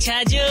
अच्छा जो।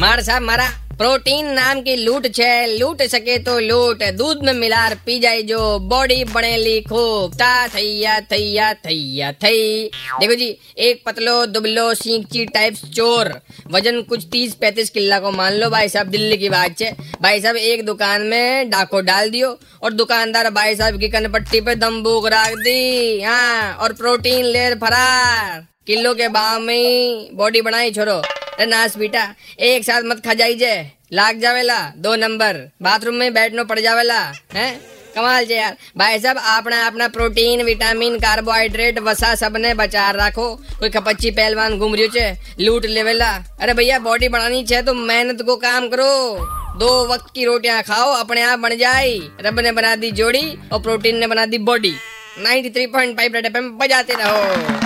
मार साहब, मारा। પ્રોટીન નામ કી લૂંટ છે લૂંટ શકે તો લૂંટ દૂધ મે મિલાર પી જાય જો બોડી બનેલી ખૂબ તા થૈયા થૈયા થૈયા થઈ देखो जी, एक पतलो, दुबलो सींची टाइप चोर। वज़न कुछ तीस पैतीस किल्ला को मान लो, भाई साहब, दिल्ली की बात है भाई साहब, एक दुकान में डाको डाल दियो और दुकानदार भाई साहब की कनपट्टी पे दम भूख रख दी। हाँ और प्रोटीन लेर फरार। किलो के भाव में बॉडी बनाई छोरो अरे नाश बेटा एक साथ मत खा जाइजे लाग जावेला दो नंबर बाथरूम में बैठनो पड़ जावेला है कमाल जे यार भाई साहब अपना अपना प्रोटीन विटामिन कार्बोहाइड्रेट वसा सबने बचा रखो कोई खपच्ची पहलवान घूम रियो छे लूट लेवेला अरे भैया बॉडी बनानी छे तो मेहनत को काम करो दो वक्त की रोटियाँ खाओ अपने आप बन जाए रब ने बना दी जोड़ी और प्रोटीन ने बना दी बॉडी 93.5 थ्री पॉइंट फाइव बजाते रहो